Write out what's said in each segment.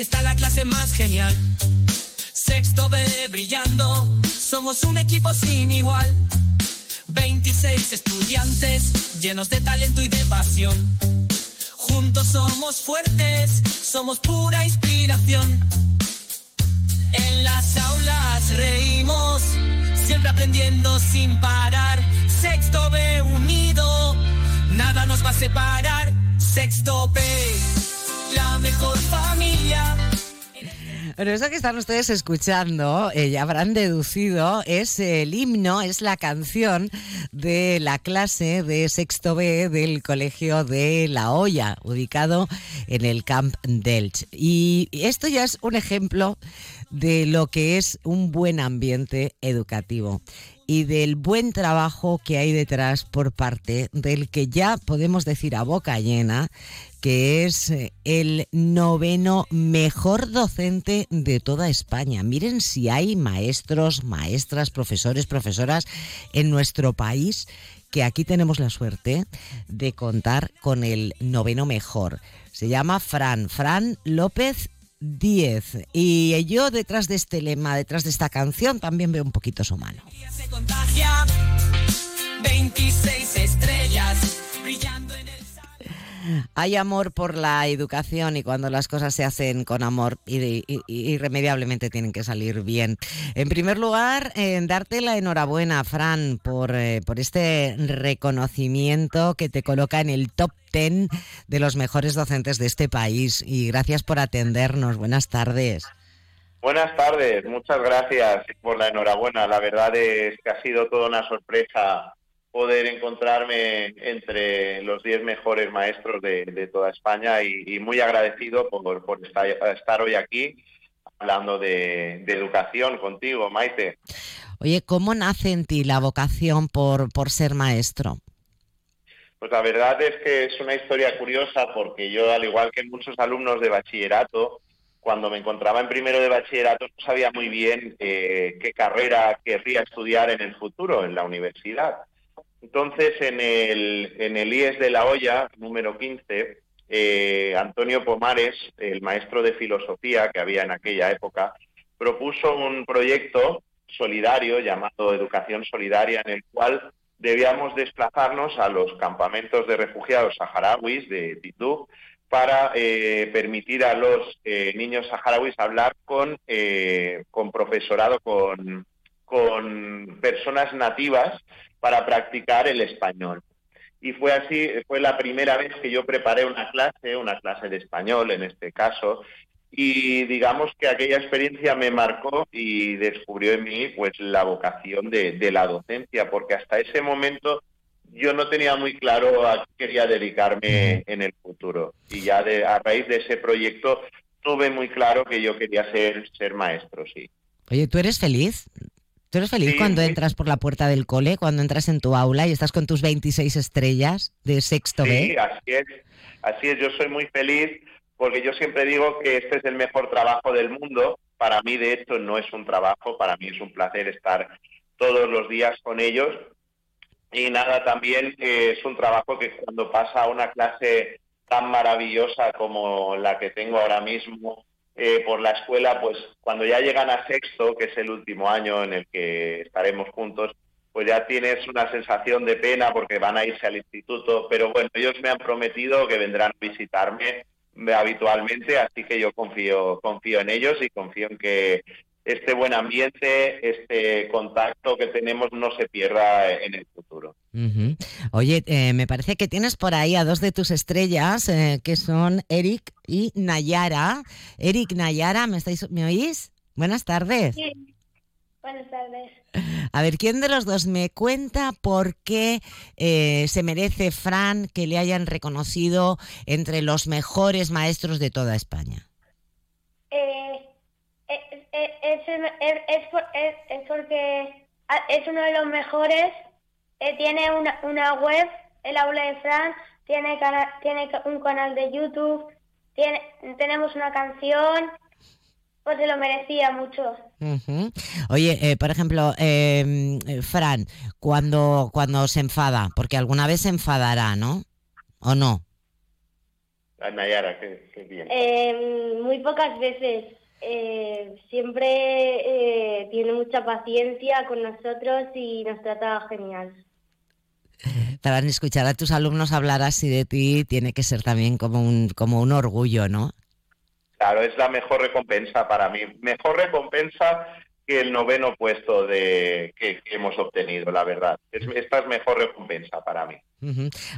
está la clase más genial. Sexto B brillando, somos un equipo sin igual. 26 estudiantes llenos de talento y de pasión. Juntos somos fuertes, somos pura inspiración. En las aulas reímos, siempre aprendiendo sin parar. Sexto B unido, nada nos va a separar. Sexto B, la mejor familia. Pero eso que están ustedes escuchando, eh, ya habrán deducido, es el himno, es la canción de la clase de sexto B del Colegio de La Hoya, ubicado en el Camp Delch. Y esto ya es un ejemplo de lo que es un buen ambiente educativo y del buen trabajo que hay detrás por parte del que ya podemos decir a boca llena que es eh, el noveno mejor docente de toda España. Miren si hay maestros, maestras, profesores, profesoras en nuestro país que aquí tenemos la suerte de contar con el noveno mejor. Se llama Fran, Fran López 10. Y yo detrás de este lema, detrás de esta canción, también veo un poquito su mano. 26 estrellas hay amor por la educación y cuando las cosas se hacen con amor, irremediablemente tienen que salir bien. En primer lugar, eh, darte la enhorabuena, Fran, por, eh, por este reconocimiento que te coloca en el top 10 de los mejores docentes de este país. Y gracias por atendernos. Buenas tardes. Buenas tardes, muchas gracias por la enhorabuena. La verdad es que ha sido toda una sorpresa poder encontrarme entre los 10 mejores maestros de, toda España y, muy agradecido por, por estar, hoy aquí hablando de, educación contigo, Maite. Oye, ¿cómo nace en ti la vocación por, por ser maestro? Pues la verdad es que es una historia curiosa porque yo, al igual que muchos alumnos de bachillerato, cuando me encontraba en primero de bachillerato no sabía muy bien eh, qué carrera querría estudiar en el futuro en la universidad. Entonces, en el, en el IES de La Hoya, número 15, eh, Antonio Pomares, el maestro de filosofía que había en aquella época, propuso un proyecto solidario llamado Educación Solidaria, en el cual debíamos desplazarnos a los campamentos de refugiados saharauis de Titú para eh, permitir a los eh, niños saharauis hablar con, con profesorado, con, con personas nativas para practicar el español. Y fue así, fue la primera vez que yo preparé una clase, una clase de español en este caso, y digamos que aquella experiencia me marcó y descubrió en mí pues la vocación de, la docencia, porque hasta ese momento yo no tenía muy claro a qué quería dedicarme en el futuro. Y ya a raíz de ese proyecto tuve muy claro que yo quería ser, ser maestro, sí. Oye, ¿tú eres feliz? ¿Tú eres feliz cuando entras por la puerta del cole, cuando entras en tu aula y estás con tus 26 estrellas de sexto B? Sí, así es. Así es, yo soy muy feliz porque yo siempre digo que este es el mejor trabajo del mundo. Para mí, de hecho, no es un trabajo, para mí es un placer estar todos los días con ellos. Y nada, también eh, es un trabajo que cuando pasa a una clase tan maravillosa como la que tengo ahora mismo, eh, por la escuela, pues cuando ya llegan a sexto, que es el último año en el que estaremos juntos, pues ya tienes una sensación de pena porque van a irse al instituto, pero bueno, ellos me han prometido que vendrán a visitarme habitualmente, así que yo confío, confío en ellos y confío en que este buen ambiente, este contacto que tenemos no se pierda en el futuro. Oye, eh, me parece que tienes por ahí a dos de tus estrellas, eh, que son Eric y Nayara. Eric, Nayara, ¿me, estáis, ¿me oís? Buenas tardes. Sí. Buenas tardes. A ver, ¿quién de los dos me cuenta por qué eh, se merece Fran que le hayan reconocido entre los mejores maestros de toda España? es, porque es uno de los mejores, eh, tiene una, una web, el aula de Fran, tiene, tiene un canal de YouTube, tiene, tenemos una canción, pues se lo merecía mucho. Oye, eh, por ejemplo, em, Fran, cuando, cuando se enfada, porque alguna vez se enfadará, ¿no? ¿O no? Nayara, qué, qué bien. Eh, muy pocas veces. Eh, siempre eh, tiene mucha paciencia con nosotros y nos trata genial. Para escuchar a tus alumnos hablar así de ti tiene que ser también como un, como un orgullo, ¿no? Claro, es la mejor recompensa para mí. Mejor recompensa que el noveno puesto de que, que hemos obtenido, la verdad. Es, esta es mejor recompensa para mí.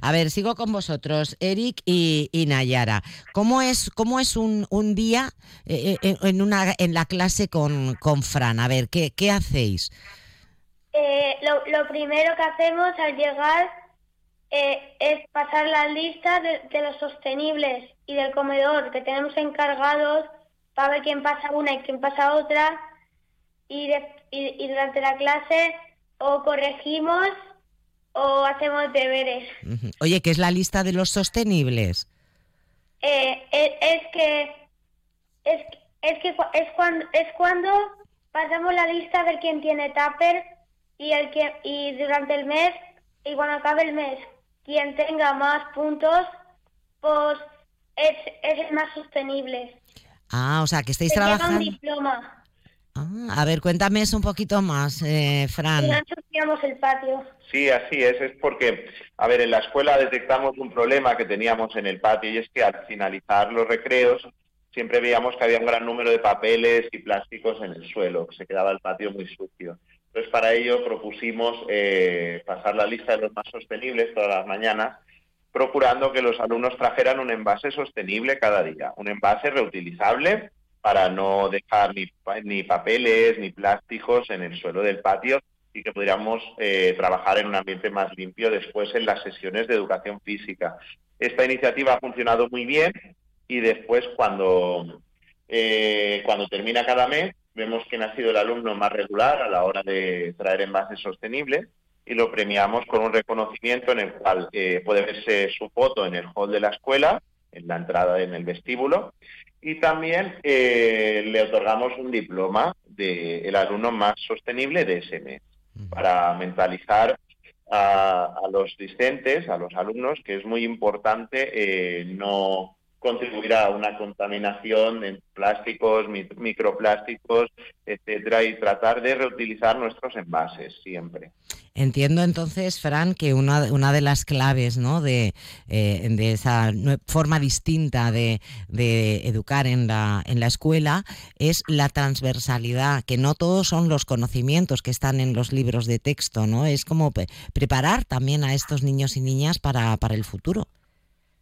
A ver, sigo con vosotros, Eric y, y Nayara. ¿Cómo es, cómo es un, un día eh, eh, en, una, en la clase con, con Fran? A ver, ¿qué, qué hacéis? Eh, lo, lo primero que hacemos al llegar eh, es pasar la lista de, de los sostenibles y del comedor que tenemos encargados para ver quién pasa una y quién pasa otra. Y, de- y, y durante la clase o corregimos o hacemos deberes. Oye, ¿qué es la lista de los sostenibles? Eh, es, es que es, es que es cuando es cuando pasamos la lista ver quién tiene tupper y el que y durante el mes y cuando acabe el mes quien tenga más puntos pues es, es el más sostenible. Ah, o sea, que estáis Se lleva un trabajando. diploma. Ah, a ver, cuéntame eso un poquito más, eh, Fran. Y no ensuciamos el patio. Sí, así es. Es porque, a ver, en la escuela detectamos un problema que teníamos en el patio y es que al finalizar los recreos siempre veíamos que había un gran número de papeles y plásticos en el suelo, que se quedaba el patio muy sucio. Entonces, para ello propusimos eh, pasar la lista de los más sostenibles todas las mañanas, procurando que los alumnos trajeran un envase sostenible cada día, un envase reutilizable para no dejar ni, pa- ni papeles ni plásticos en el suelo del patio y que pudiéramos eh, trabajar en un ambiente más limpio después en las sesiones de educación física. Esta iniciativa ha funcionado muy bien y después cuando, eh, cuando termina cada mes vemos quién ha sido el alumno más regular a la hora de traer envases sostenibles y lo premiamos con un reconocimiento en el cual eh, puede verse su foto en el hall de la escuela, en la entrada en el vestíbulo, y también eh, le otorgamos un diploma del el alumno más sostenible de ese mes para mentalizar a, a los discentes, a los alumnos, que es muy importante eh, no contribuir a una contaminación en plásticos, mi- microplásticos, etcétera, y tratar de reutilizar nuestros envases siempre. Entiendo entonces, Fran, que una, una de las claves ¿no? de, eh, de esa forma distinta de, de educar en la, en la escuela es la transversalidad, que no todos son los conocimientos que están en los libros de texto, ¿no? Es como preparar también a estos niños y niñas para, para el futuro.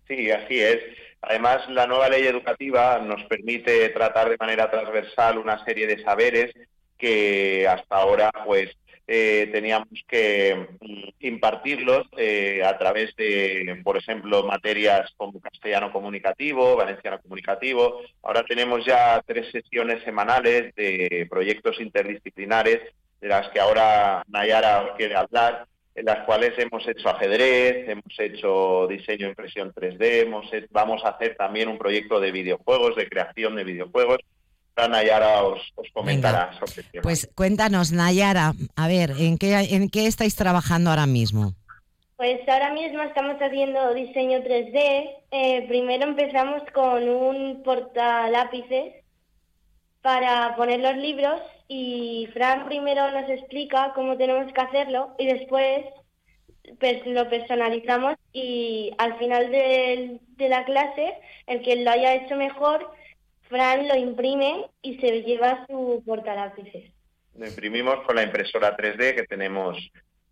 Sí, así es. Además, la nueva ley educativa nos permite tratar de manera transversal una serie de saberes que hasta ahora, pues, eh, teníamos que mm, impartirlos eh, a través de, por ejemplo, materias como castellano comunicativo, valenciano comunicativo. Ahora tenemos ya tres sesiones semanales de proyectos interdisciplinares de las que ahora Nayara quiere hablar en las cuales hemos hecho ajedrez, hemos hecho diseño impresión 3D, hemos he- vamos a hacer también un proyecto de videojuegos, de creación de videojuegos. Ana Yara os, os comentará sobre el tema. Pues cuéntanos, Nayara, a ver, ¿en qué, ¿en qué estáis trabajando ahora mismo? Pues ahora mismo estamos haciendo diseño 3D. Eh, primero empezamos con un portalápices para poner los libros y Fran primero nos explica cómo tenemos que hacerlo y después pues, lo personalizamos y al final del- de la clase el que lo haya hecho mejor, Fran lo imprime y se lleva su portalápices. Lo imprimimos con la impresora 3D que tenemos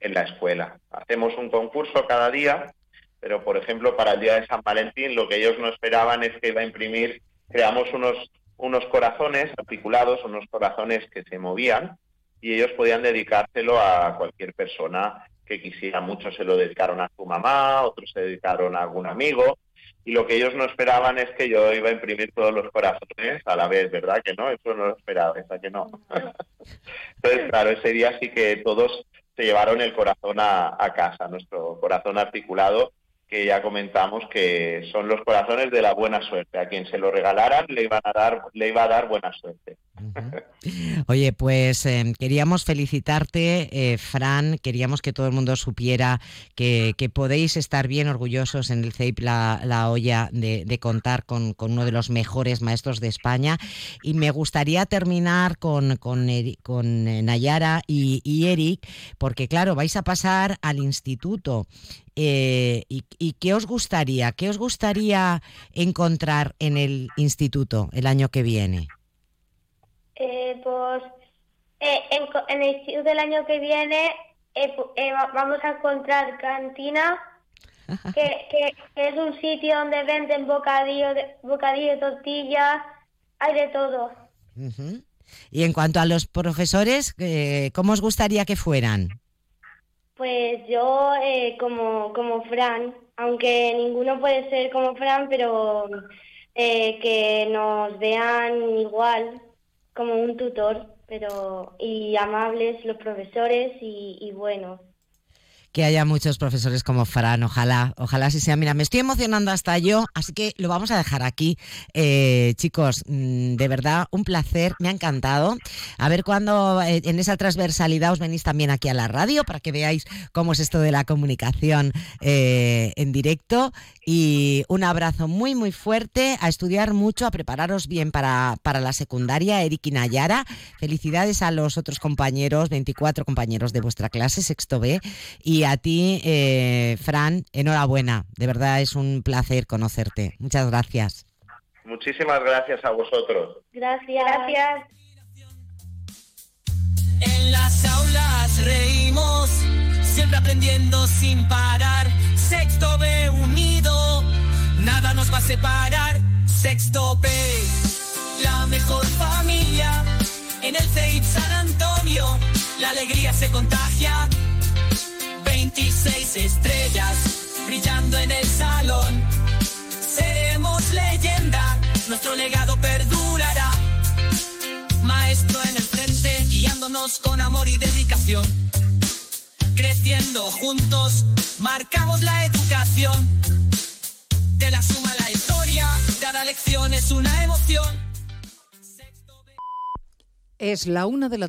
en la escuela. Hacemos un concurso cada día, pero por ejemplo para el día de San Valentín lo que ellos no esperaban es que iba a imprimir, creamos unos, unos corazones articulados, unos corazones que se movían y ellos podían dedicárselo a cualquier persona que quisiera. Muchos se lo dedicaron a su mamá, otros se dedicaron a algún amigo. Y lo que ellos no esperaban es que yo iba a imprimir todos los corazones a la vez, ¿verdad? Que no, eso no lo esperaba, ¿verdad que no? Entonces, claro, ese día sí que todos se llevaron el corazón a, a casa, nuestro corazón articulado, que ya comentamos que son los corazones de la buena suerte. A quien se lo regalaran le iban a dar, le iba a dar buena suerte. Oye, pues em, queríamos felicitarte, eh, Fran, queríamos que todo el mundo supiera que, podéis estar bien orgullosos en el CEIP La, la Olla de, contar con, uno de los mejores maestros de España. Y me gustaría terminar con, con, eh, Nayara y, Eric, porque claro, vais a pasar al instituto. Eh, y, qué os gustaría? ¿Qué os gustaría encontrar en el instituto el año que viene? Eh, pues eh, en, el instituto del año que viene eh, vamos a encontrar cantina, que, que, es un sitio donde venden bocadillo, de, bocadillo, tortillas, hay de todo. Y en cuanto a los profesores, ¿cómo os gustaría que fueran? Pues yo como, como Fran, aunque ninguno puede ser como Fran, pero que nos vean igual, como un tutor, pero y amables los profesores y, y buenos que haya muchos profesores como Fran, ojalá, ojalá sí sea. Mira, me estoy emocionando hasta yo, así que lo vamos a dejar aquí. Eh, chicos, mm, de verdad, un placer, me ha encantado. A ver cuándo eh, en esa transversalidad os venís también aquí a la radio para que veáis cómo es esto de la comunicación eh, en directo. Y un abrazo muy, muy fuerte, a estudiar mucho, a prepararos bien para, para la secundaria, Eric y Nayara. Felicidades a los otros compañeros, 24 compañeros de vuestra clase, sexto B. Y y a ti, eh, Fran, enhorabuena. De verdad es un placer conocerte. Muchas gracias. Muchísimas gracias a vosotros. Gracias. Gracias. En las aulas reímos, siempre aprendiendo sin parar. Sexto B unido, nada nos va a separar. Sexto B, la mejor familia. En el CEIP San Antonio, la alegría se contagia 26 estrellas brillando en el salón. Seremos leyenda, nuestro legado perdurará. Maestro en el frente, guiándonos con amor y dedicación. Creciendo juntos, marcamos la educación. De la suma la historia, cada lección es una emoción. Es la una de la tarde.